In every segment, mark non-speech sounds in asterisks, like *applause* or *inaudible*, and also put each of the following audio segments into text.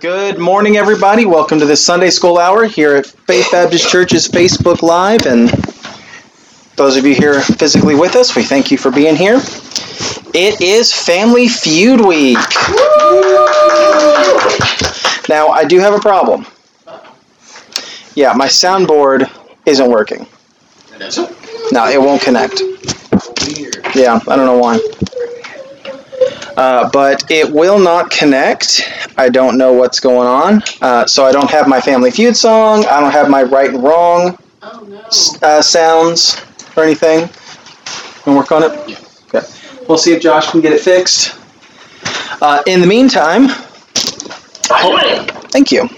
Good morning, everybody. Welcome to this Sunday School Hour here at Faith Baptist Church's Facebook Live. And those of you here physically with us, we thank you for being here. It is Family Feud Week. Now, I do have a problem. Yeah, my soundboard isn't working. It isn't? No, it won't connect. Yeah, I don't know why. Uh, but it will not connect. I don't know what's going on. Uh, so I don't have my Family Feud song. I don't have my right and wrong Oh no. uh, sounds or anything. And work on it. Yeah. Okay. We'll see if Josh can get it fixed. Uh, in the meantime, thank you.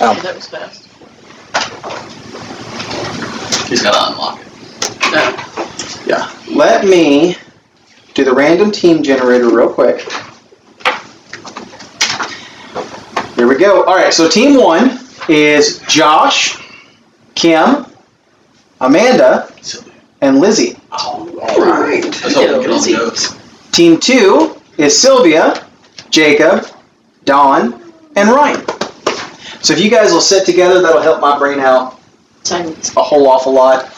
Oh, that was fast. He's got to unlock it. No. Yeah. Let me do the random team generator real quick. Here we go. All right, so team one is Josh, Kim, Amanda, and Lizzie. Oh, all right. Let's hope we get all the. Team two is Sylvia, Jacob, Don, and Ryan. So if you guys will sit together, that'll help my brain out a whole awful lot.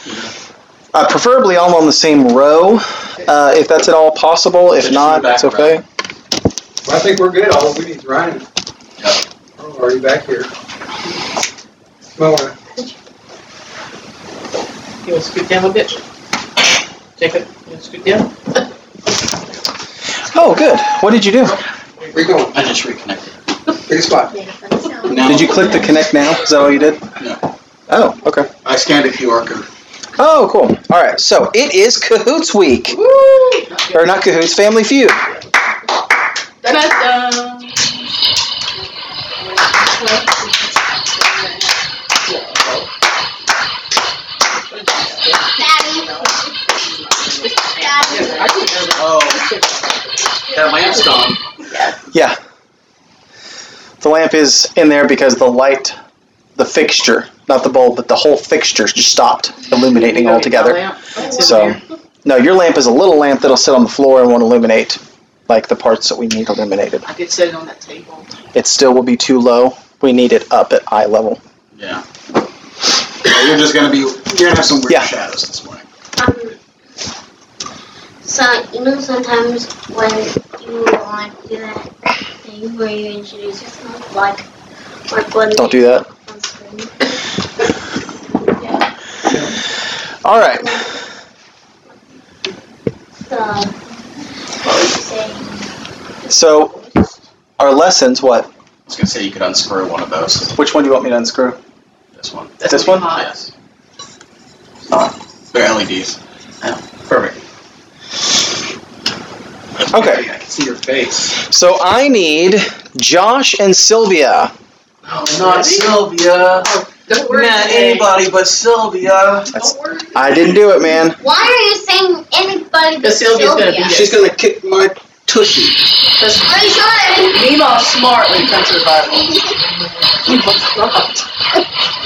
Uh, preferably all on the same row, uh, if that's at all possible. If Just not, back, it's okay. Well, I think we're good. All we need is Ryan. Yep. Oh, already back here. Come on. You want to scoot down a bit? Jacob, you want to scoot down? Oh, good. What did you do? Where you going? I just reconnected. Pick a spot. Now, Did you click the connect now? Is that all you did? No. Oh, okay. I scanned a QR code. Oh, cool. All right. So it is Cahoots Week, or not Cahoots, Family Feud. Da-da-da. Oh, that lamp's gone. Yeah. The lamp is in there because the light, the fixture, not the bulb, but the whole fixture just stopped illuminating altogether. So, no, your lamp is a little lamp that'll sit on the floor and won't illuminate like the parts that we need illuminated. I could set it on that table. It still will be too low. We need it up at eye level. Yeah. Yeah, You're just gonna be. You're gonna have some weird Yeah. shadows this morning. Um, so you know sometimes when you want to do that thing where you introduce yourself, like like when Don't do that. on screen. All right. So what would you say? So, our lessons, what? I was gonna say you could unscrew one of those. Which one do you want me to unscrew? This one. That's This one? hot. Yes. They're LEDs. Yeah. Oh, perfect. Okay. I can see your face. So, I need Josh and Sylvia. No, not Sylvia. Oh, Don't worry. Not anybody but Sylvia. Don't worry. I didn't do it, man. Why are you saying anybody but Because Sylvia's gonna be Sylvia? She's gonna kick my tushy. Because Are you sure? Meemaw's smart when it comes to the Bible. Meemaw's *laughs* not.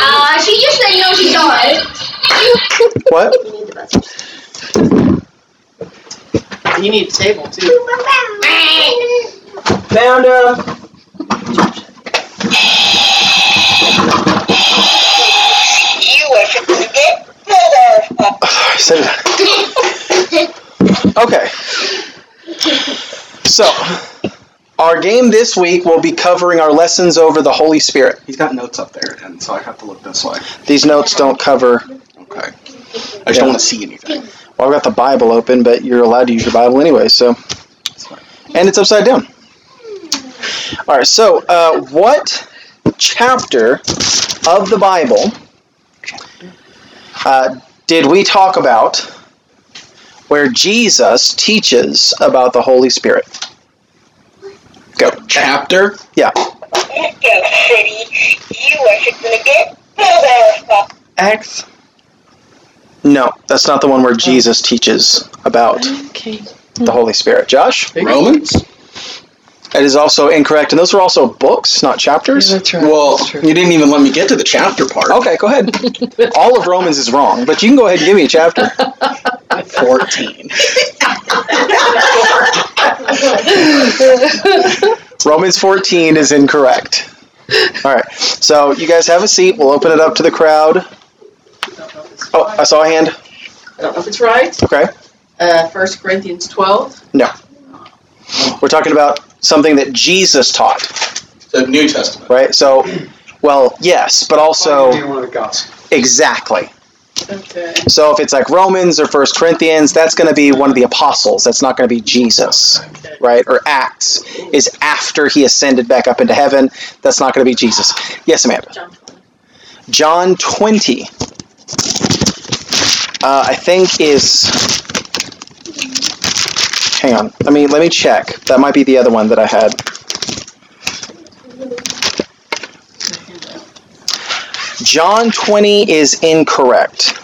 Uh, she just said no, she don't. What? You need the bus. You need a table too. *laughs* Found him. *laughs* I said it. Okay. So, our game this week will be covering our lessons over the Holy Spirit. He's got notes up there, and so I have to look this way. These notes don't cover. Okay. I just don't want to see anything. Well, I've got the Bible open, but you're allowed to use your Bible anyway, so. And it's upside down. All right, so uh, what chapter of the Bible uh, did we talk about where Jesus teaches about the Holy Spirit? Go. Chapter? Yeah. Acts. No, that's not the one where Jesus teaches about Okay. the Holy Spirit. Josh? Romans? It is also incorrect, and those were also books, not chapters. That's right. Well, That's true. you didn't even let me get to the chapter part. Okay, go ahead. *laughs* All of Romans is wrong, but you can go ahead and give me a chapter. 14. *laughs* Romans 14 is incorrect. All right. So you guys have a seat. We'll open it up to the crowd. I don't know if it's Oh. I saw a hand. I don't know if it's right. Okay. Uh, First Corinthians 12. No. We're talking about something that Jesus taught, The New Testament. right? So, well, yes, but also Probably one of the gospels. exactly. Okay. So if it's like Romans or First Corinthians, that's going to be one of the apostles. That's not going to be Jesus, Okay. right? Or Acts is after he ascended back up into heaven. That's not going to be Jesus. Yes, Amanda. John 20. John 20. Uh, I think is. Hang on. Let me let me check. That might be the other one that I had. John 20 is incorrect.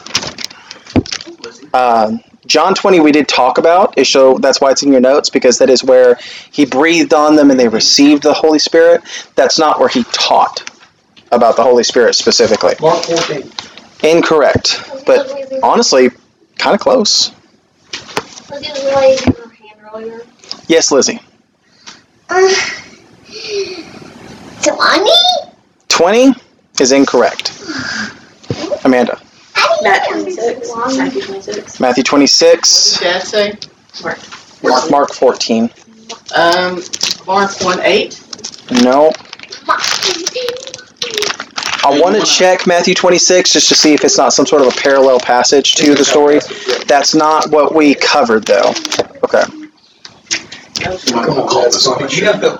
Um, John 20 we did talk about. It show that's why it's in your notes because that is where he breathed on them and they received the Holy Spirit. That's not where he taught about the Holy Spirit specifically. Mark 14. Incorrect, but honestly, kind of close. Look at the lady in her hand earlier. Yes, Lizzie. Uh, 20? 20 is incorrect. Amanda. Matthew 26. Matthew 26. Matthew What did Dad say? Mark, Mark 14. Um, Mark 1 8. No. I want to check Matthew 26 just to see if it's not some sort of a parallel passage to the story. That's not what we covered, though. Okay. You might want to call this on.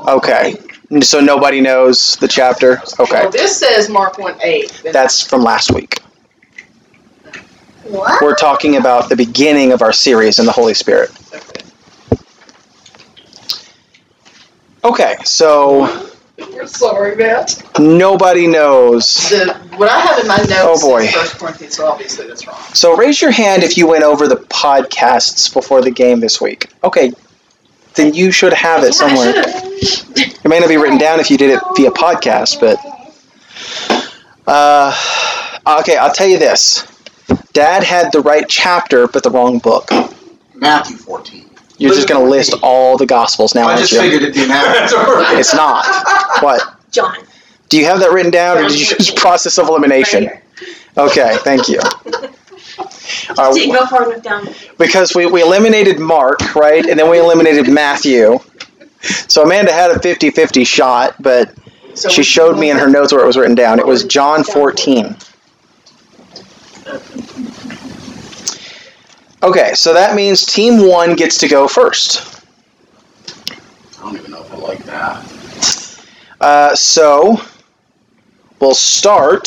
Okay. So nobody knows the chapter? Okay. Well, this says Mark 1 8. but- That's from last week. What? We're talking about the beginning of our series in the Holy Spirit. Okay. Okay, so We're sorry, Matt. nobody knows. The, what I have in my notes Oh, boy. is First Corinthians, so obviously that's wrong. So raise your hand if you went over the podcasts before the game this week. Okay, then you should have it somewhere. It may not be written down if you did it via podcast, but uh, okay, I'll tell you this. Dad had the right chapter, but the wrong book. Matthew 14. You're just going to list all the Gospels now, I aren't just you? figured it'd be Matthew. It's not. What? John. Do you have that written down, or did you just process of elimination? Okay, thank you. *laughs* *laughs* Uh, Didn't go far enough down. because we, we eliminated Mark, right? And then we eliminated Matthew. So Amanda had a 50 50 shot, but So she showed me in her notes where it was written down. It was John 14. Okay, so that means team one gets to go first. I don't even know if I like that. Uh, so we'll start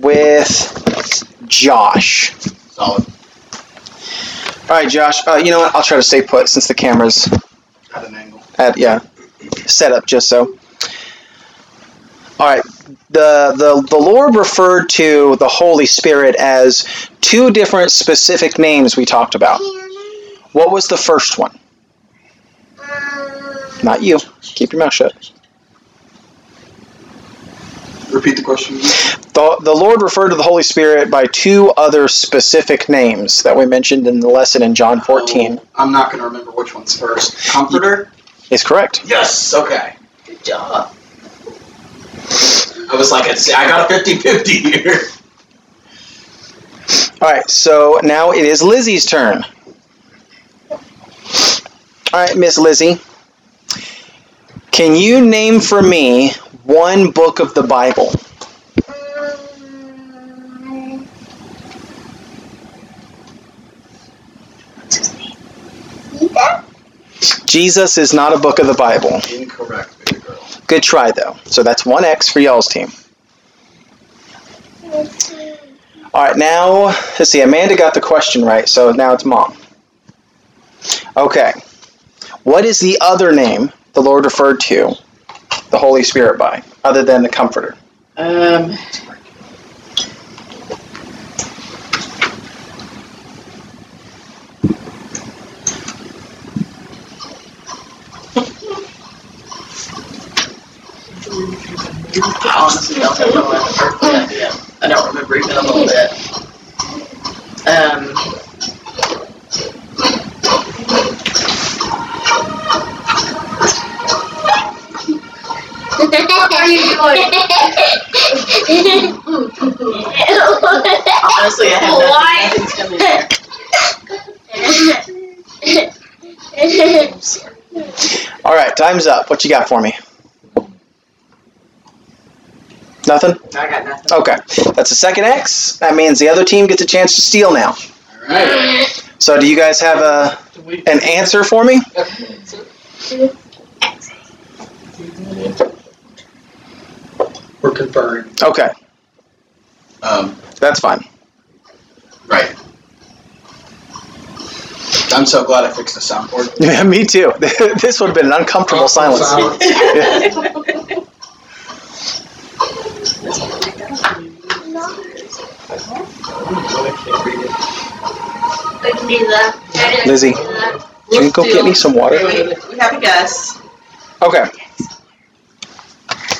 with Josh. Solid. All right, Josh. Uh, you know what? I'll try to stay put since the camera's At an angle. at yeah set up just so. All right. The, the the Lord referred to the Holy Spirit as two different specific names we talked about. What was the first one? Not you. Keep your mouth shut. Repeat the question. The, the Lord referred to the Holy Spirit by two other specific names that we mentioned in the lesson in John 14. Oh, I'm not going to remember which one's first. Comforter? Is correct. Yes. Okay. Good job. I was like, I got a 50 50 here. All right, so now it is Lizzie's turn. All right, Miss Lizzie. Can you name for me one book of the Bible? Jesus is not a book of the Bible. Incorrect, baby girl. Good try, though. So that's one X for y'all's team. All right, now, let's see. Amanda got the question right, so now it's mom. Okay. What is the other name the Lord referred to the Holy Spirit by, other than the Comforter? Um, honestly don't have no earthly. I don't remember even a little bit. Um, What are you doing? Honestly, I have Why? nothing, nothing's coming there. All right, time's up. What you got for me? Nothing? I got nothing. Okay. That's a second X. That means the other team gets a chance to steal now. Alright. So, do you guys have a an answer for me? We're conferring. Okay, Um, that's fine. right. I'm so glad I fixed the soundboard. *laughs* Yeah, me too. *laughs* this would have been an uncomfortable silence. I can do that. Lizzie, Can you go get me some water? Wait, wait, We have a guess. Okay,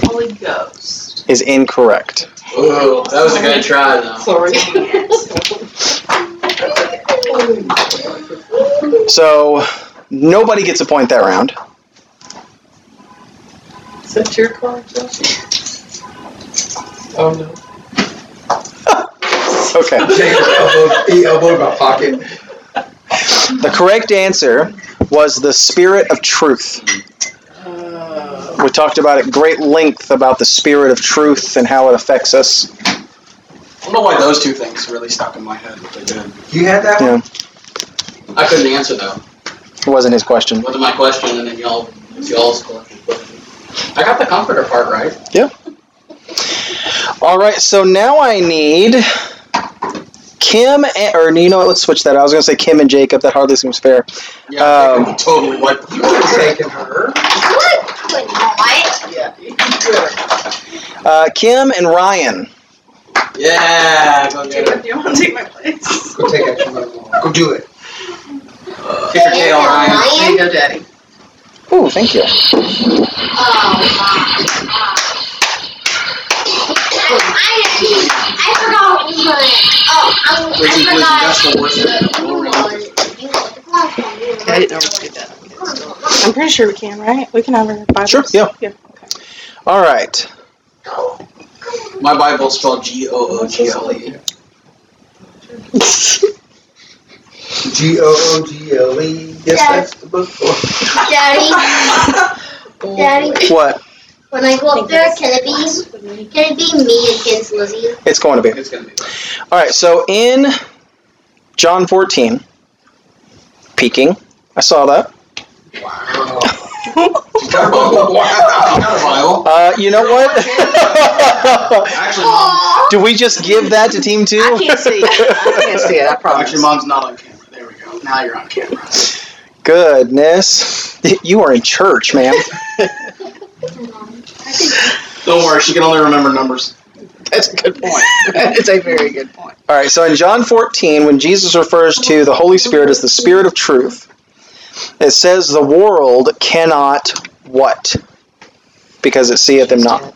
Holy Ghost. Is incorrect. Ooh, that was a good try though. Sorry. So, nobody gets a point that round. Is that your card, Josh? Oh no. *laughs* Okay. Take elbow, he elbowed my pocket. The correct answer was the spirit of truth. Uh, We talked about at great length about the spirit of truth and how it affects us. I don't know why those two things really stuck in my head, but they did. You had that one? Yeah, I couldn't answer though. it wasn't his question. It wasn't my question, and then y'all, it's y'all's question. I got the comforter part right. Yeah. All right, so now I need Kim, and, or you know what? Let's switch that. I was going to say Kim and Jacob. That hardly seems fair. Yeah, Um, totally wiped You were taking her. Good night. yeah. you can do it. Uh, Kim and Ryan. Yeah, go get it. do you want to take my place? Go take it. Go do it. Kick your tail, Ryan. There you go, Daddy. Ooh, thank you. Oh, I, I forgot what was mine. Oh, I'm, Lizzie, Lizzie, I that's the worst forgot. thing. We're gonna- I didn't know we could do that. I'm pretty sure we can, right? We can have our Bibles. Sure, yeah. Yeah. All right. My Bible's spelled G O O G L E. G O O G L E. Yes, that's the book. Daddy, *laughs* Daddy, What? when I go up there, can it be, can it be me against Lizzie? It's going to be. It's gonna be. All right, so in John 14, peeking, I saw that. Wow. You got a Bible? Wow. You got a Bible? Uh, you know what? *laughs* Actually, mom. Do we just give that to Team Two? I can't see it. I can't see it, I promise. Actually, mom's not on camera. There we go. Now you're on camera. Goodness. You are in church, man. *laughs* Don't worry, she can only remember numbers. That's a good point. It's a very good point. All right, so in John 14, when Jesus refers to the Holy Spirit as the Spirit of truth, it says the world cannot what? Because it seeth him not.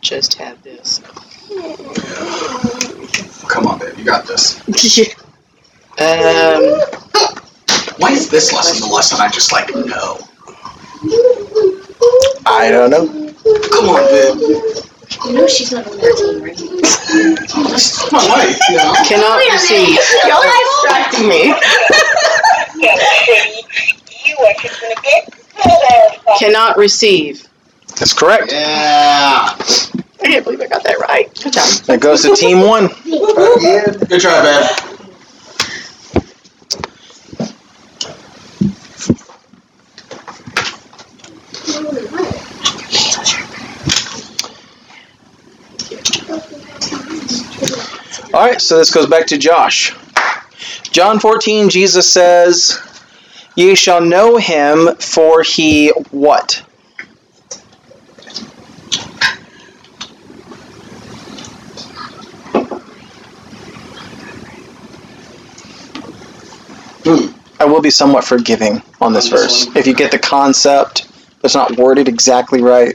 Just have this. Come on, babe. You got this. *laughs* Um, Why is this lesson the lesson I just like know? I don't know. Come on, babe. You know she's not on their team, right? This is my wife, you know? cannot Wait a receive. Y'all are distracting me. *laughs* *laughs* Cannot receive. That's correct. Yeah. I can't believe I got that right. Good job. That goes to Team One. Good try, babe. All right, so this goes back to Josh. John 14, Jesus says, Ye shall know him, for he what? Hmm. I will be somewhat forgiving on this verse. If you get the concept, it's not worded exactly right.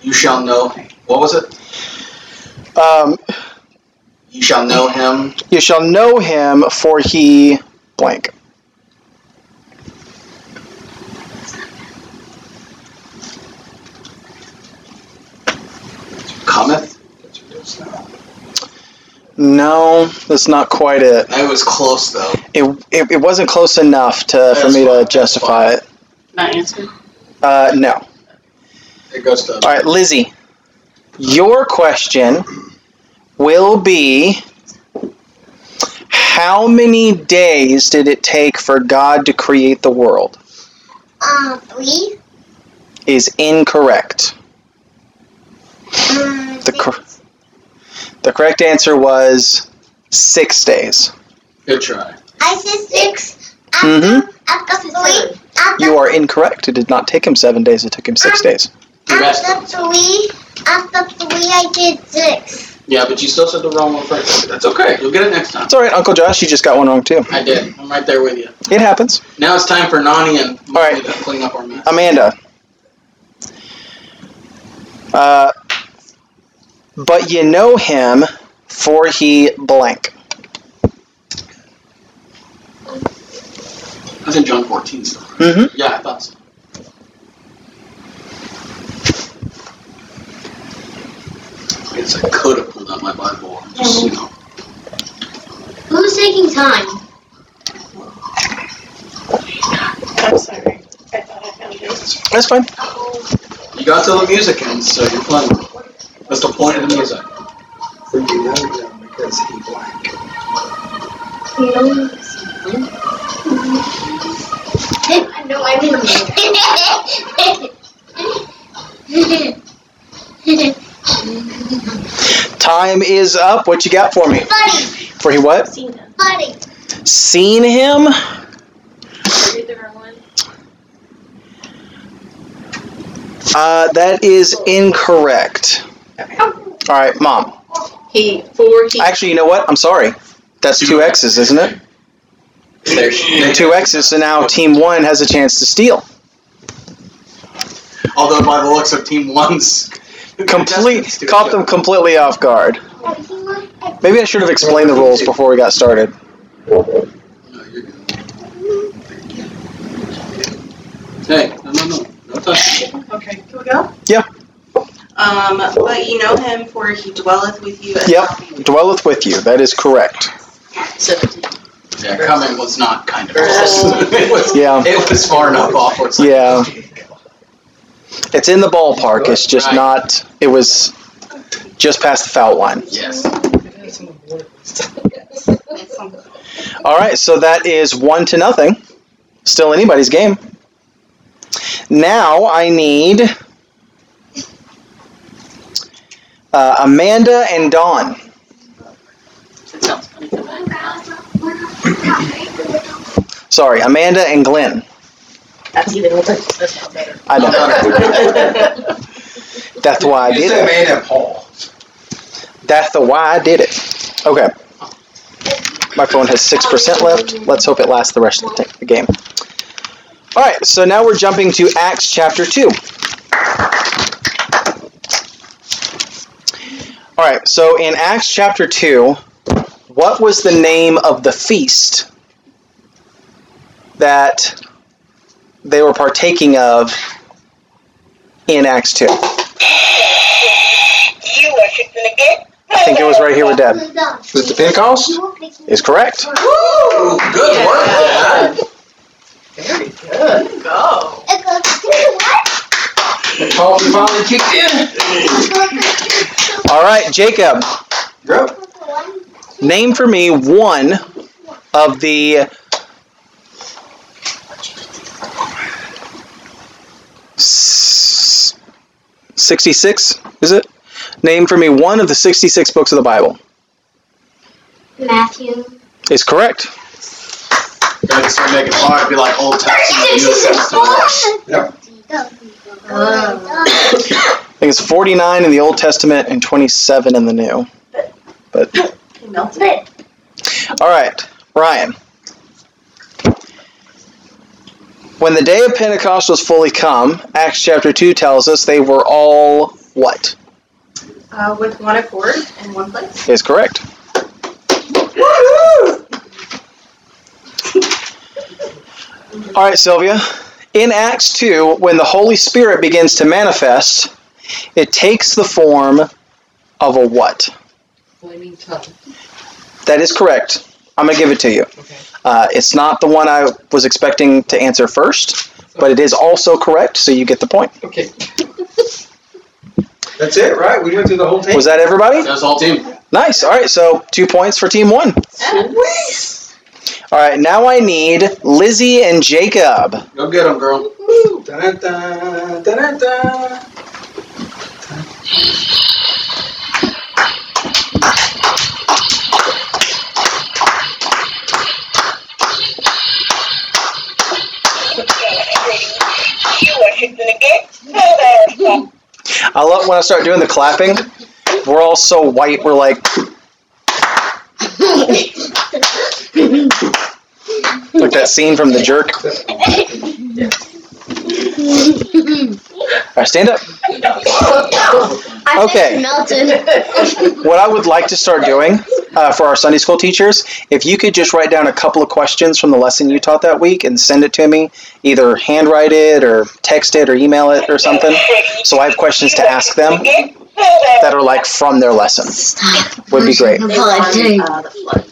You shall know. What was it? Um, You shall know him. you shall know him, for he blank. No, that's not quite it. I was close though. It, it, it wasn't close enough to for That's me fine, to that's justify it. Not answer. Uh, no. It goes to. All right, Lizzie. Your question will be How many days did it take for God to create the world? Um, three. Is incorrect. Um, The cor- The correct answer was six days. Good try. I said six. After, Mhm. after three. After, You are incorrect. It did not take him seven days, it took him six days. after three. After three, I did six. Yeah, but you still said the wrong one first. That's okay. You'll get it next time. It's alright, Uncle Josh, you just got one wrong too. I did. I'm right there with you. It happens. Now it's time for Nani and All right. to clean up our mess. Amanda. Uh, but you know him, for he blank. That's in John 14 still. Mm-hmm. Yeah, I thought so. I guess I could have pulled out my Bible. Just, you know. Who's taking time? I'm sorry. I thought I found it. That's fine. You got till the music ends, so you're playing. That's the point of the music. For you know him because he black. I know I didn't. Time is up. What you got for me? Buddy, For he what? Seen them. buddy. Seen him? Read the wrong one. Uh, that is incorrect. All right, mom. He four. he. Actually, you know what? I'm sorry. That's two X's, isn't it? There's Two X's, so now team one has a chance to steal. Although by the looks of Team One's *laughs* Complete, caught them completely off guard. Maybe I should have explained the rules before we got started. No, you're good. Hey, no, no, no, no touch. Okay, can we go? Yeah. Um, but you know him, for he dwelleth with you. and Yep. shall Dwelleth with you. That is correct. Seventeen. Yeah, coming was not kind of. *laughs* it was. Yeah. It was far enough off. Where it's like, Yeah. It's in the ballpark. It's just Right. not. It was just past the foul line. Yes. *laughs* All right, so that is one to nothing. Still anybody's game. Now I need uh, Amanda and Don. It sounds funny. to me. Sorry, Amanda and Glenn. That's even worse. That's not better. I know. That's why I You did said it. man and Paul. That's the why I did it. Okay. My phone has 6% left. Let's hope it lasts the rest of the, the game. All right, so now we're jumping to Acts chapter 2. All right, so in Acts chapter 2, what was the name of the feast that they were partaking of in Acts 2? I think it was right here with Dad. Was it the Pentecost? Is correct. Ooh, good work, Dad. Very good. Go. The coffee finally kicked in. All right, Jacob, Go. name for me one of the s- 66, is it? Name for me one of the 66 books of the Bible. Matthew. Is correct. Gotta start making fire. Be like Old Testament, New Testament. *laughs* I *laughs* think it's 49 in the Old Testament and 27 in the New. But He melted it. all right, Ryan. When the day of Pentecost was fully come, Acts chapter 2 tells us they were all what? Uh, with one accord in one place. Is correct. All right, Sylvia. In Acts 2, when the Holy Spirit begins to manifest, it takes the form of a what? Flaming tongue. That is correct. I'm gonna give it to you. Okay. Uh, it's not the one I was expecting to answer first, but it is also correct, so you get the point. Okay. *laughs* That's it, right? We went through the whole team. Was that everybody? That's all team. Nice. All right, so two points for team one. All right, now I need Lizzie and Jacob. Go get them, girl. Dun-dun-dun, dun-dun-dun. I love when I start doing the clapping. We're all so white. We're like, like that scene from The Jerk. All right, stand up. I Okay. *laughs* melted. *laughs* What I would like to start doing uh, for our Sunday school teachers, if you could just write down a couple of questions from the lesson you taught that week and send it to me, either handwrite it or text it or email it or something, so I have questions to ask them that are like from their lesson. Stop. Would be great. The flood.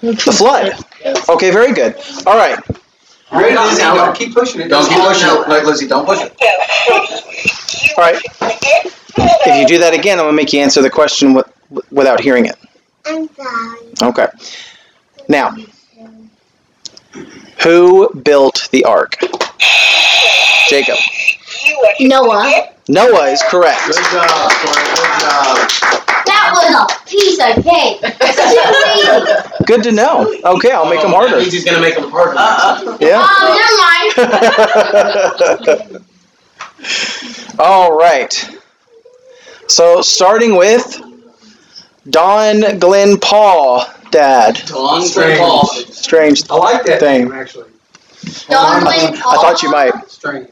The flood. Okay, very good. All right. All right, Lizzie, don't keep pushing it. Don't keep pushing it. Like Lizzie, don't push it. All right. If you do that again, I'm gonna make you answer the question with, without hearing it. I'm sorry. Okay. Now, who built the ark? Jacob. Noah. Noah is correct. Good job, Corey. Good job. That was a piece of cake. It's too easy. Good to know. Okay, I'll make them That harder. means he's gonna make them harder. Uh-uh. Yeah. Oh, never mind. *laughs* All right. So starting with Don Glenn Paul, Dad. Don Strange. Paul. Strange. I like that Thing. name, actually. Don I, Glenn Paul. I thought you might. Strange.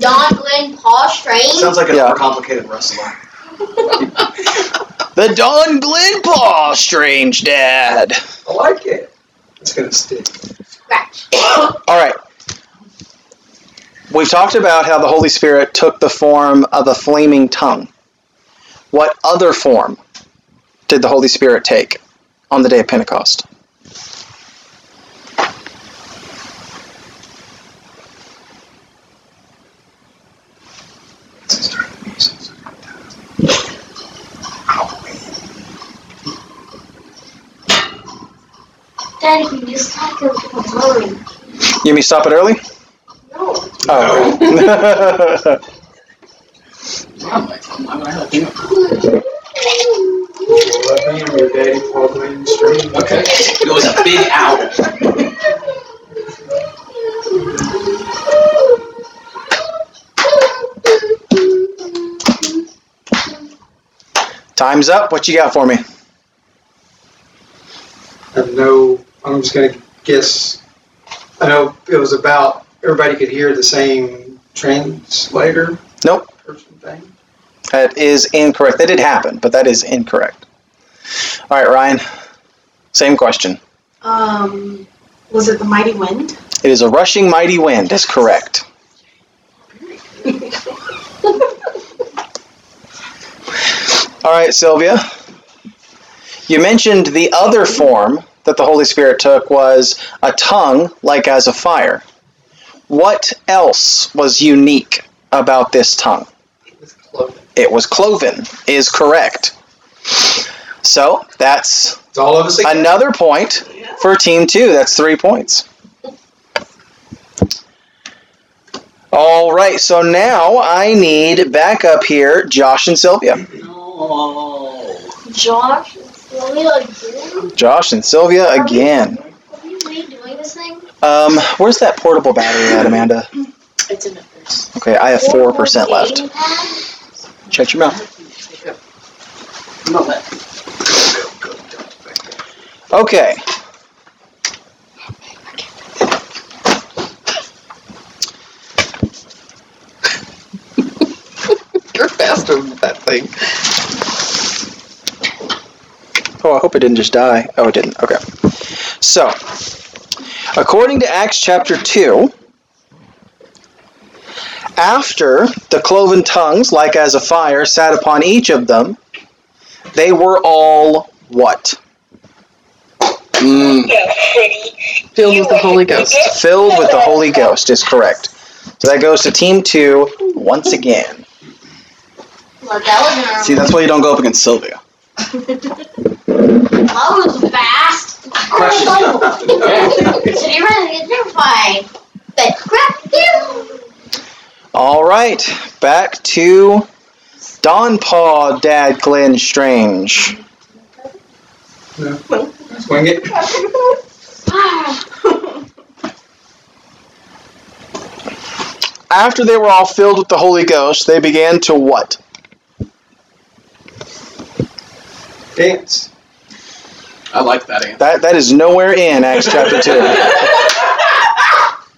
Don Glenn Paul Strange. Sounds like a Yeah. overcomplicated wrestler. *laughs* The Don Glenn Paul Strange Dad. I like it. It's gonna stick. Scratch. *coughs* All right. We've talked about how the Holy Spirit took the form of a flaming tongue. What other form did the Holy Spirit take on the day of Pentecost? Daddy, you stop it from blowing? You mean stop it early? No. Oh. Why would I help you? Love me and your daddy, Paul Glenn Strange. Okay. It was a big owl. Time's up. What you got for me? I know, I'm just gonna guess, I know it was about, everybody could hear the same translator Nope. person thing. That is incorrect. That did happen, but that is incorrect. All right, Ryan. Same question. Um, was it the mighty wind? It is a rushing mighty wind. Is correct. *laughs* All right, Sylvia. You mentioned the other form that the Holy Spirit took was a tongue like as a fire. What else was unique about this tongue? It's clothing. It was cloven, is correct. So that's It's all of us another point for team two. That's three points. All right, so now I need back up here Josh and Sylvia. No. Josh, Sylvia again? Josh and Sylvia again. Are you redoing this thing? Um, where's that portable battery at, Amanda? It's in the first. Okay, I have four percent left. Dating pad? Shut your mouth. Okay. You're faster than that thing. Oh, I hope it didn't just die. Oh, it didn't. Okay. So, according to Acts chapter 2, after the cloven tongues, like as a fire, sat upon each of them, they were all what? Mm, Filled with the Holy Ghost. filled with the Holy Ghost is correct. So that goes to team two once again. Well, that was See, that's why you don't go up against Sylvia. That was fast. Question. So you're ready to get terrified. But crap you. All right, back to Don Paw, Dad Glenn Strange. Swing it. After they were all filled with the Holy Ghost, they began to what? Dance. I like that answer. That that is nowhere in Acts chapter two. *laughs*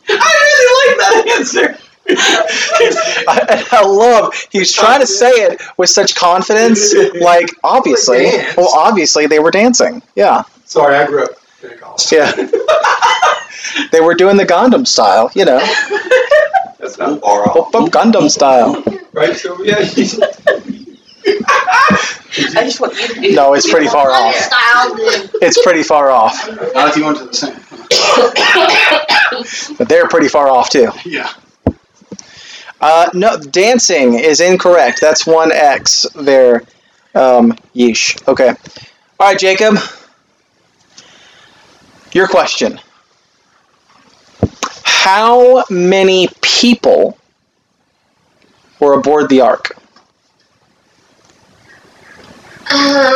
I really like that answer. *laughs* I, I love he's trying to say it with such confidence. Like *laughs* obviously, well, obviously they were dancing. Yeah, Sorry, I grew up Pentecost. yeah. they were doing the Gangnam style. You know, That's not far Boop, boop, Gangnam style. Right, so yeah. I just want you to do No, it's pretty far off. It's pretty far off, Not if you went to the same. but they're pretty far off too. Yeah. Uh, no, dancing is incorrect. That's one X there. Um, yeesh. Okay. All right, Jacob. Your question. How many people were aboard the ark? Uh-huh.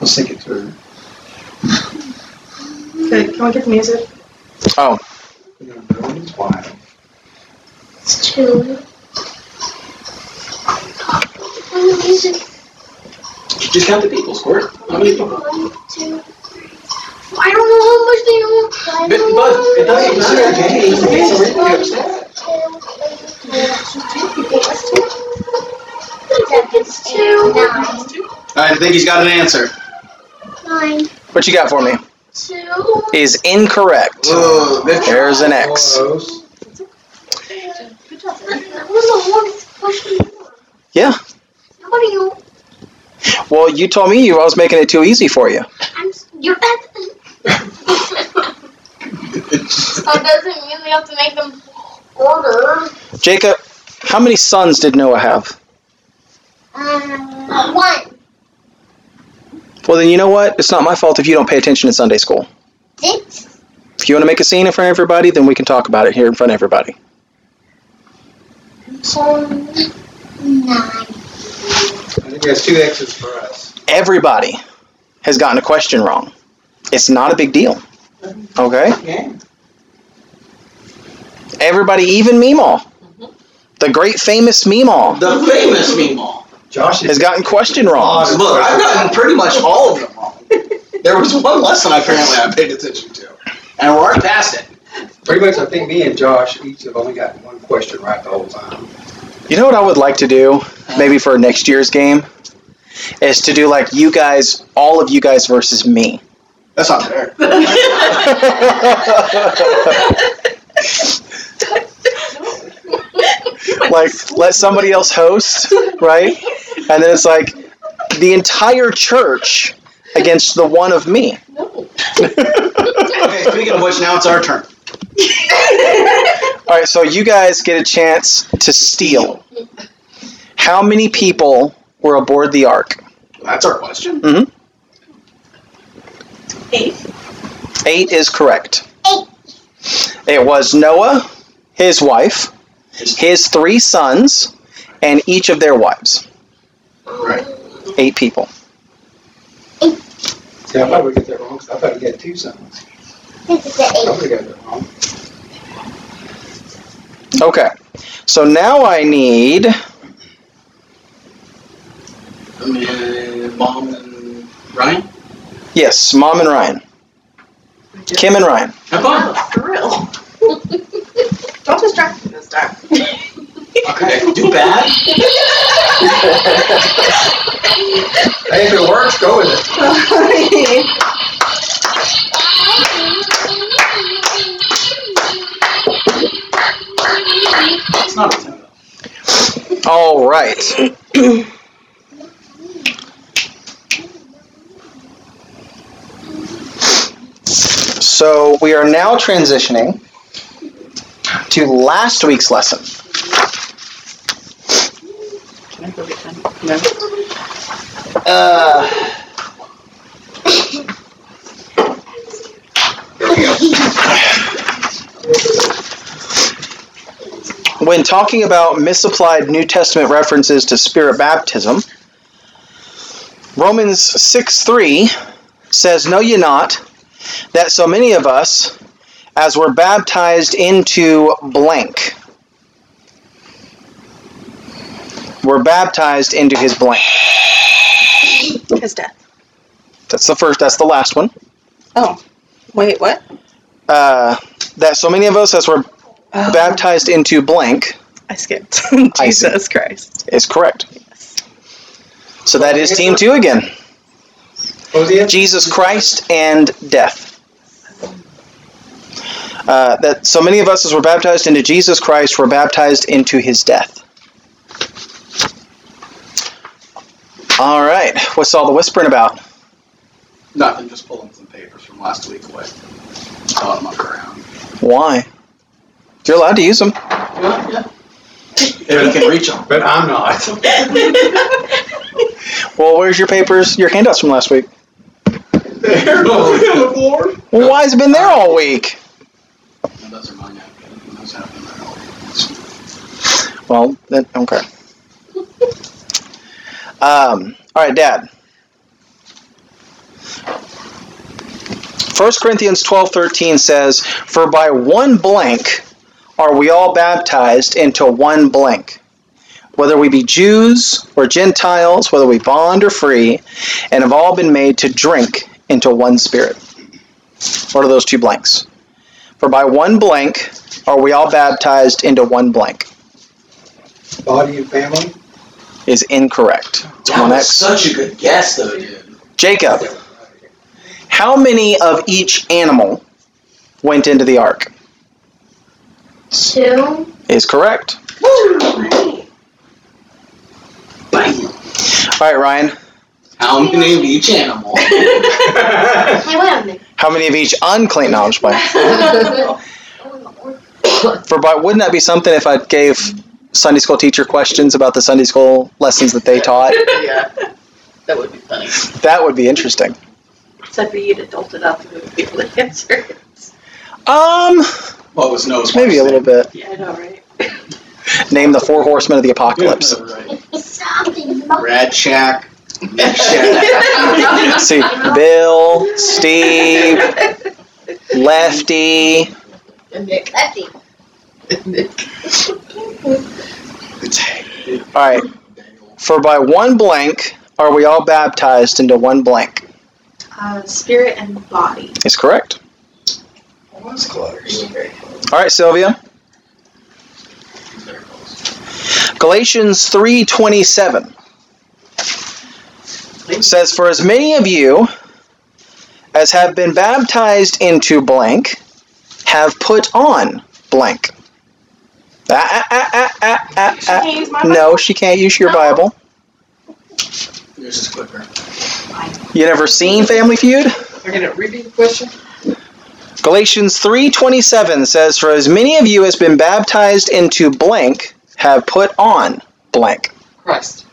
Let's think it through. Okay, can we get the music? Oh, You know, no one's wild. It's two. Oh, music. You just count the people, Squirt. How many people? One, two, three. I don't know how much they know. I But, but it doesn't matter, James. It's a radio It's two. Nine. Alright, I think he's got an answer. Nine. what you got for me? Two. Is incorrect. Whoa, There's an X. Close. That was the hardest. Yeah. Well, you told me you I was making it too easy for you. I'm. You're that. That doesn't mean we have to make them order. Jacob, how many sons did Noah have? Um, one. Well, then you know what? It's not my fault if you don't pay attention in Sunday school. Six. If you want to make a scene in front of everybody, then we can talk about it here in front of everybody. Seven. Nine. I think that's two X's for us. Everybody has gotten a question wrong. It's not a big deal. Okay? Yeah. Everybody, even Meemaw, mm-hmm. the great famous Meemaw, The famous Meemaw. Josh has gotten question wrong. Look, I've gotten pretty much all of them wrong. *laughs* There was one lesson apparently I paid attention to. And we're already past it. Pretty much, I think me and Josh each have only gotten one question right the whole time. You know what I would like to do, maybe for next year's game, is to do like you guys, all of you guys versus me. That's not fair. *laughs* like let somebody else host, right? And then it's like the entire church against the one of me. *laughs* Okay, speaking of which, now it's our turn. All right, so you guys get a chance to steal. How many people were aboard the ark? That's our question. Mm-hmm. Eight. Eight is correct. Eight. It was Noah, his wife, his three sons, and each of their wives. Right. Eight people. See, I thought we'd get that wrong, 'cause I thought he had two sons. This is the I eight. would've got that wrong. Okay. So now I need Uh, Mom and Ryan? Yes, Mom and Ryan. Kim and Ryan. Have fun. For real. *laughs* Don't distract me this time. Okay, do bad. *laughs* Hey, if it works, go with it. *laughs* It's not All right. *clears throat* So we are now transitioning to last week's lesson. Can I go get them? No. Uh, when talking about misapplied New Testament references to spirit baptism, Romans 6 3 says, Know ye not that so many of us, as were baptized into blank, were baptized into his blank. His death. That's the first, that's the last one. Oh. Wait, what? Uh, that so many of us, as were Oh, baptized into blank, I skipped. *laughs* I. Jesus Christ. is correct. So that is team two again. What was the answer? Jesus Christ and death. Uh, that so many of us as we're baptized into Jesus Christ were baptized into his death. All right, what's all the whispering about? Nothing, just pulling some papers from last week away. Saw them up around. Why? You're allowed to use them. Yeah, yeah. If you can reach them. But I'm not. *laughs* Well, where's your papers, your handouts from last week? They're on the board. Well, why has it been there all week? Well, then okay. Um, all right, Dad. 1 Corinthians twelve thirteen says, For by one blank are we all baptized into one blank, whether we be Jews or Gentiles, whether we bond or free, and have all been made to drink into one spirit. What are those two blanks? For by one blank are we all baptized into one blank Body and family? is incorrect. It's That one was X. such a good guess, though, dude. Jacob, how many of each animal went into the ark? Two. Is correct. Bam. All right, Ryan. How many of each animal? Hey, *laughs* wait. How many of each unclean knowledge by? *laughs* For by wouldn't that be something if I gave Sunday school teacher questions about the Sunday school lessons that they taught? Yeah. That would be funny. That would be interesting. Except for you to dolt it up and be able to answer. Um, What was nose? maybe a little bit. Yeah, I know, right? Name the four horsemen of the apocalypse. Right. Something. Rad Shack. See, Bill, Steve, Lefty. And Nick. Lefty. All right. For by one blank are we all baptized into one blank. Uh, spirit and body. Is correct. Was close. All right, Sylvia. Galatians 3:27 says for as many of you as have been baptized into blank have put on blank. Ah, ah, ah, ah, ah, She ah, can't use my ah. No, she can't use your Bible. Yours is quicker. You never seen Family Feud? We're gonna repeat the question? Galatians 3:27 says for as many of you as been baptized into blank have put on blank. Christ.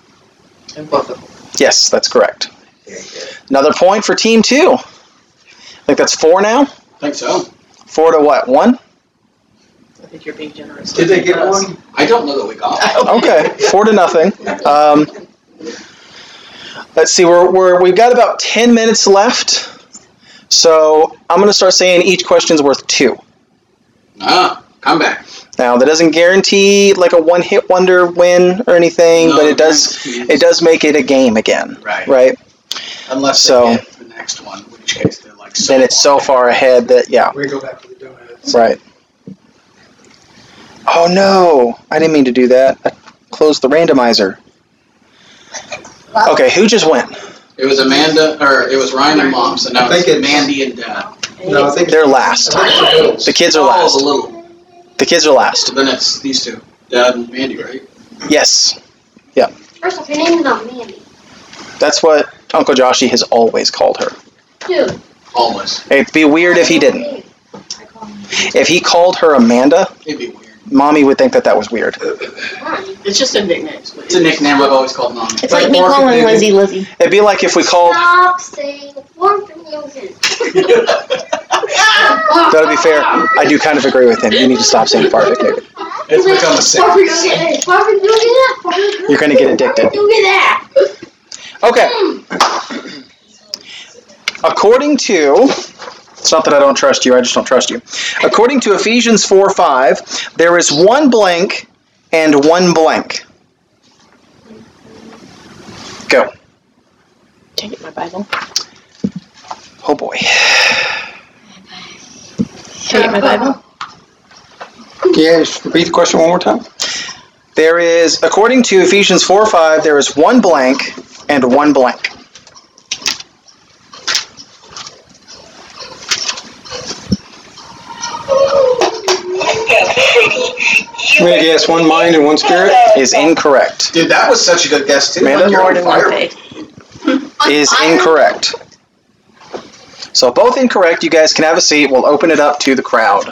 And both of them. Yes, that's correct. Another point for team 2. I think that's 4 now. I think so. 4 to what? 1? I think you're being generous. Did they get Us. one? I don't know that we got. it. Okay, *laughs* 4 to nothing. Um, let's see we're, we're we've got about 10 minutes left. So, I'm going to start saying each question's worth 2. Ah, come back. Now, that doesn't guarantee like a one-hit wonder win or anything, No but it does guarantees. it does make it a game again, Right. right? Unless So- they get the next one, in which case they're like so then it's so far ahead that yeah, We go back to the donuts. right. Oh no, I didn't mean to do that. I closed the randomizer. Okay, who just went? It was Amanda, or it was Ryan and Mom, so now I think it's it's- Mandy and Dad. No, I think They're last. I think it's the kids are Oh, last. the little. The kids are last. Then it's these two, Dad and Mandy, right? Yes. First off, your name is not Mandy. That's what Uncle Joshy has always called her. Dude. Always. It'd be weird if he didn't. I call him If he called her Amanda, It'd be weird. Mommy would think that that was weird. *laughs* It's just a nickname. It's a nickname I've always called mom. It's like me calling Lizzie Lizzie. It'd be like if we called. Stop saying forfeit music. That'll be fair. I do kind of agree with him. You need to stop saying perfect. Nigga. It's become a sin. You're gonna get addicted. You get that. Okay. According to, it's not that I don't trust you, I just don't trust you. According to Ephesians 4 5, there is one blank and one blank. Go. Can I get my Bible? Oh boy. Can I get my Bible? Yeah, just repeat the question one more time. There is, according to Ephesians 4 5, there is one blank and one blank. I'm guess one mind and one spirit. Is incorrect. Dude, that was such a good guess too. Amanda? Like, you're on fire. Is incorrect. So both incorrect. You guys can have a seat. We'll open it up to the crowd.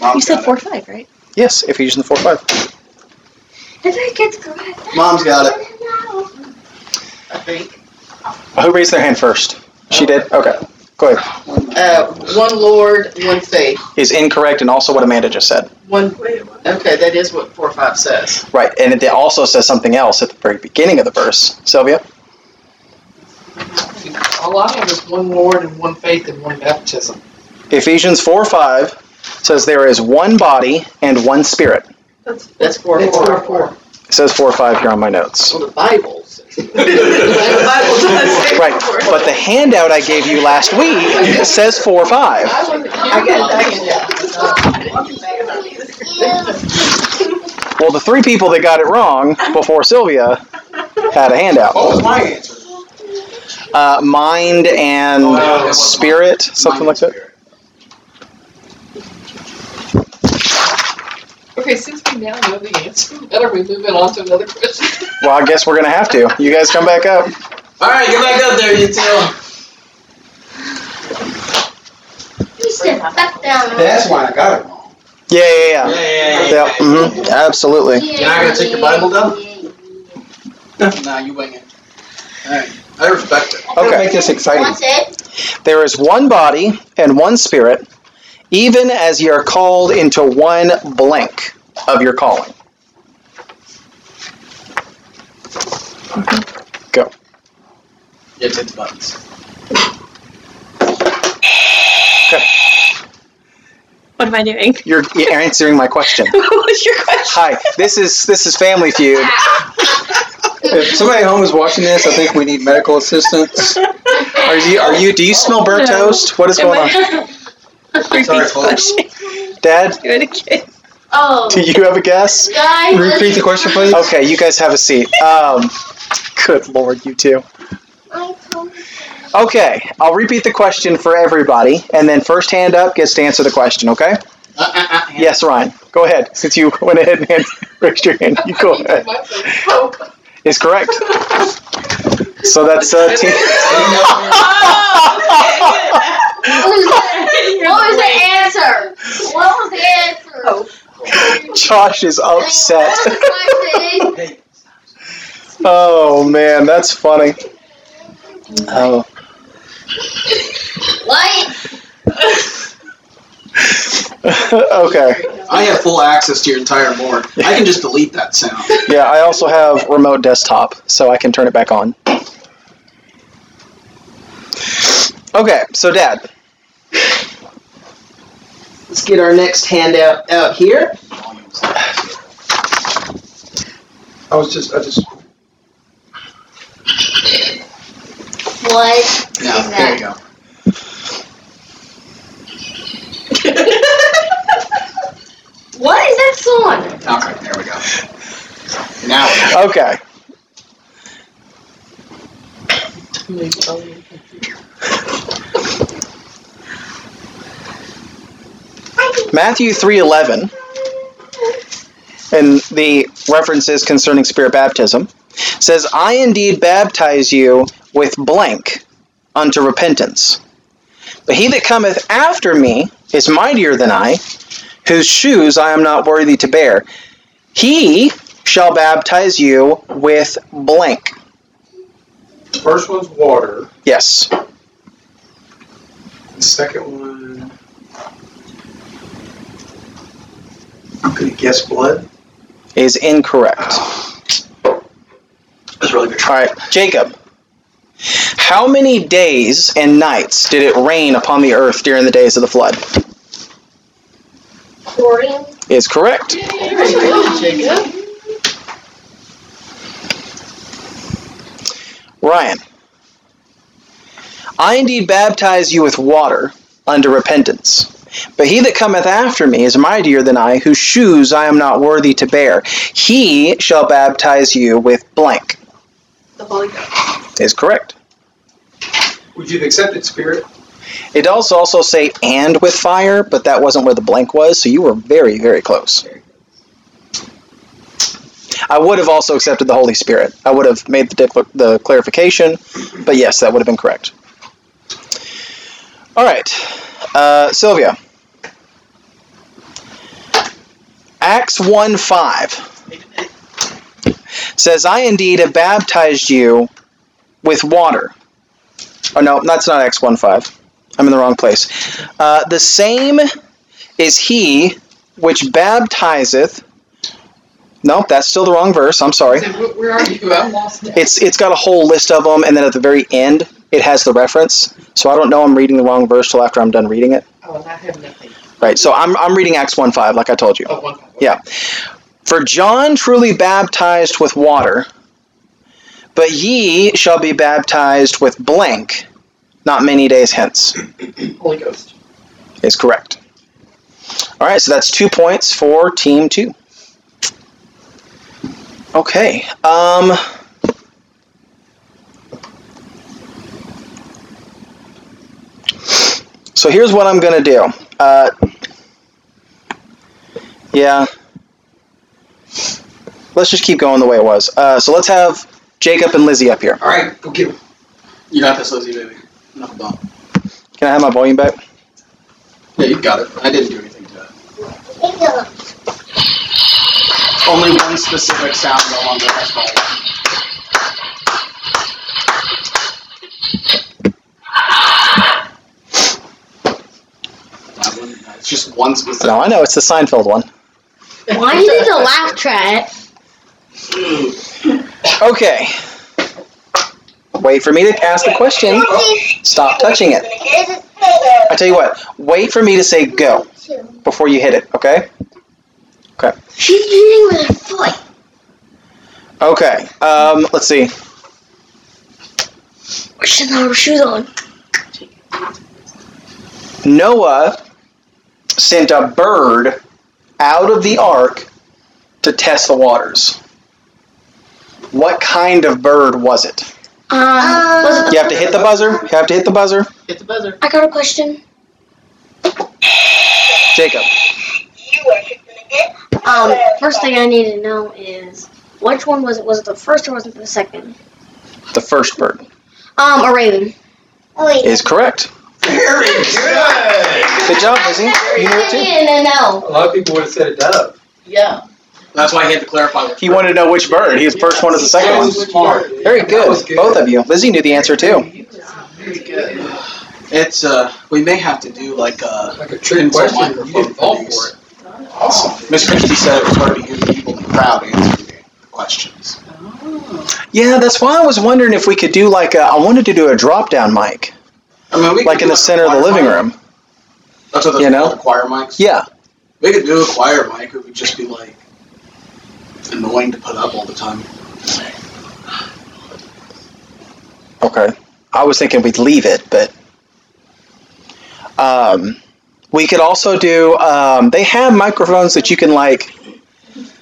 Mom's You said got four five, right? Yes, Ephesians 4 5. If it gets correct. Mom's got it. I think. Who raised their hand first? She did? Okay. Go ahead. Uh, one Lord, one faith. Is incorrect and also what Amanda just said. One. Okay, that is what four five says. Right. And it also says something else at the very beginning of the verse. Sylvia? All I have is one Lord and one faith and one baptism. Ephesians 4 5 says there is one body and one spirit. That's four It's four. four four. It says 4 5 here on my notes. Well, the Bible. Says- The Bible does say Right. But the handout I gave you last week says 4 or 5. I wasn't I here. got. Well, the three people that got it wrong before Sylvia had a handout. What was my answer? Uh, mind and yeah, it was spirit, something like that. Okay, since we now know the answer, *laughs* better we move it on to another question. *laughs* Well, I guess we're going to have to. You guys come back up. All right, get back up there, you two. You sit back down. That's why I got it wrong. Yeah, yeah, yeah. Yeah, yeah, Yeah, mhm, absolutely. You're not gonna take your Bible down? *laughs* nah, you wing it. All right, I respect it. I'm Okay. make this exciting. What's it? There is one body and one spirit, even as ye are called into one blank of your calling. Mm-hmm. Go. Yeah, hit the buttons. What am I doing? You're you're answering my question. *laughs* what was your question? Hi, this is this is Family Feud. If somebody at home is watching this, I think we need medical assistance. Are you are you do you smell burnt No. toast? What is going on? *laughs* Repeat Sorry, *laughs* the folks. question. Dad, Do it again. Oh, do you have a guess? guys. Repeat the question, please. Okay, you guys have a seat. Um, good lord, you two. I told you. Okay, I'll repeat the question for everybody, and then first hand up gets to answer the question. Okay? Uh, uh, uh, hand. Yes, Ryan. Go ahead. Since you *laughs* went ahead and hand- raised your hand, you go *laughs* ahead. My faith. Correct. So that's uh, team. What *laughs* was the answer? What was the answer? Oh. Josh is upset. *laughs* Oh man, that's funny. Oh. What? *laughs* okay. I have full access to your entire board. I can just delete that sound. Yeah, I also have remote desktop, so I can turn it back on. Okay, so Dad, Let's get our next handout out here. I was just, I just, What No, is there you that? go. *laughs* What is that song? Okay, there we go. Now, okay. Matthew 3:11 and the references concerning spirit baptism. says, I indeed baptize you with blank unto repentance. But he that cometh after me is mightier than I, whose shoes I am not worthy to bear. He shall baptize you with blank. First one's water. Yes. The second one. I'm gonna guess blood. Is incorrect. That's really good. All right, Jacob. How many days and nights did it rain upon the earth during the days of the flood? Forty. Is correct. Very good, Jacob. Ryan. I indeed baptize you with water unto repentance. But he that cometh after me is mightier than I, whose shoes I am not worthy to bear. He shall baptize you with blank. The Holy Ghost. Is correct. Would you have accepted spirit? It does also say and with fire, but that wasn't where the blank was, so you were very, very close. I would have also accepted the Holy Spirit. I would have made the, decla- the clarification, but yes, that would have been correct. All right, uh, Sylvia. Acts 1 5 says, I indeed have baptized you with water. Oh, no, that's not Acts 1 5. I'm in the wrong place. Uh, the same is he which baptizeth. Nope, that's still the wrong verse. I'm sorry. Where where are you? I'm lost. now. It's it's got a whole list of them, and then at the very end, it has the reference. So I don't know I'm reading the wrong verse till after I'm done reading it. Oh, and I have nothing. Right. So I'm I'm reading Acts one five, like I told you. Oh, one. okay. Yeah. For John truly baptized with water, but ye shall be baptized with blank, not many days hence. *clears throat* Holy Ghost. Is correct. All right. So that's two points for team two. Okay. Um. So here's what I'm gonna do. Uh, yeah. Let's just keep going the way it was. Uh, so let's have Jacob and Lizzie up here. All right, go get him. You got this, Lizzie, baby. Enough about. Can I have my volume back? Yeah, you got it. I didn't do anything to it. Jacob. Only one specific sound no longer has volume. That It's just one specific. No, I know it's the Seinfeld one. Why do you need to laugh track? *laughs* Okay. Wait for me to ask the question. Stop touching it. I tell you what. Wait for me to say go before you hit it. Okay. She's eating with her foot. Okay. Um. Let's see. She doesn't have her shoes on. Noah sent a bird out of the ark to test the waters. What kind of bird was it? Um, was it You have to hit the buzzer. You have to hit the buzzer. Hit the buzzer. I got a question. Jacob. Um, first thing I need to know is which one was it? Was it the first or was it the second? The first bird Um, a raven. Oh wait. is correct. Very good. Good job, Lizzie. You knew it too. No, no. A lot of people would have said a dove. Yeah. That's why he had to clarify. He wanted to know which bird. He was first one or the second one. smart. Very good. Both of you. Lizzie knew the answer too. Very good. It's uh, we may have to do like uh, Like a trick Pins question. You didn't fall for it. Awesome. Miss Christie said it was hard to hear the people in the crowd answering the questions. Oh. Yeah, that's why I was wondering if we could do like a, I wanted to do a drop down mic, I mean, we like in the center of the living mic. room. That's what You know? the choir mics. Yeah. We could do a choir mic. It would just be like annoying to put up all the time. Okay. I was thinking we'd leave it, but um, we could also do. Um, they have microphones that you can like.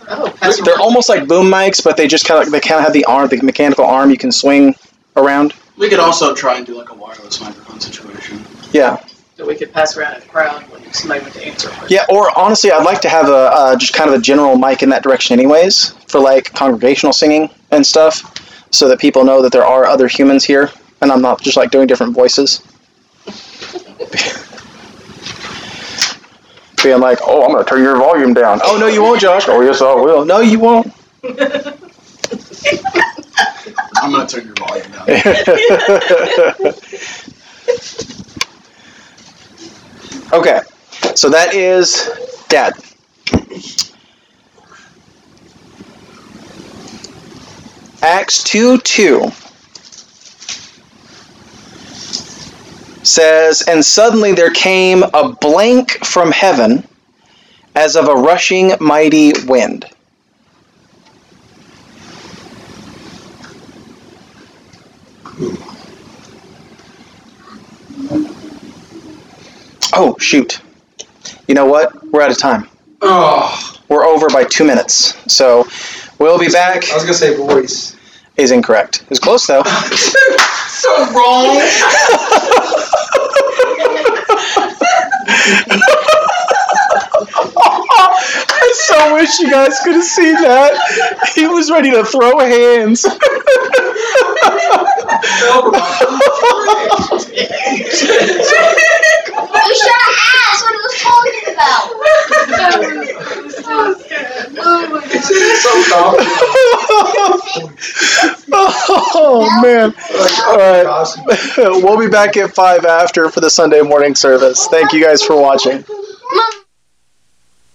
Oh, pass They're almost like boom mics, but they just kind of they kind of have the arm, the mechanical arm you can swing around. We could also try and do like a wireless microphone situation. Yeah. that we could pass around in the crowd when somebody went to answer a question. Yeah, or honestly, I'd like to have a uh, just kind of a general mic in that direction, anyways, for like congregational singing and stuff, so that people know that there are other humans here, and I'm not just like doing different voices. *laughs* Being like, oh, I'm gonna turn your volume down. Oh no, you won't, Josh. Oh yes, I will. No, you won't. *laughs* I'm gonna turn your volume down. *laughs* okay, so that is dad. Acts 2 2 says, And suddenly there came a blank from heaven as of a rushing mighty wind. Oh, shoot. You know what? We're out of time. Oh, We're over by two minutes. So we'll be back. I was gonna say voice. Is incorrect. It's close though. *laughs* so wrong. *laughs* I so wish you guys could have seen that. He was ready to throw hands. *laughs* You should have asked what he was talking about. so confident. oh man. Like, All right. *laughs* We'll be back at five after for the Sunday morning service. Thank you guys for watching.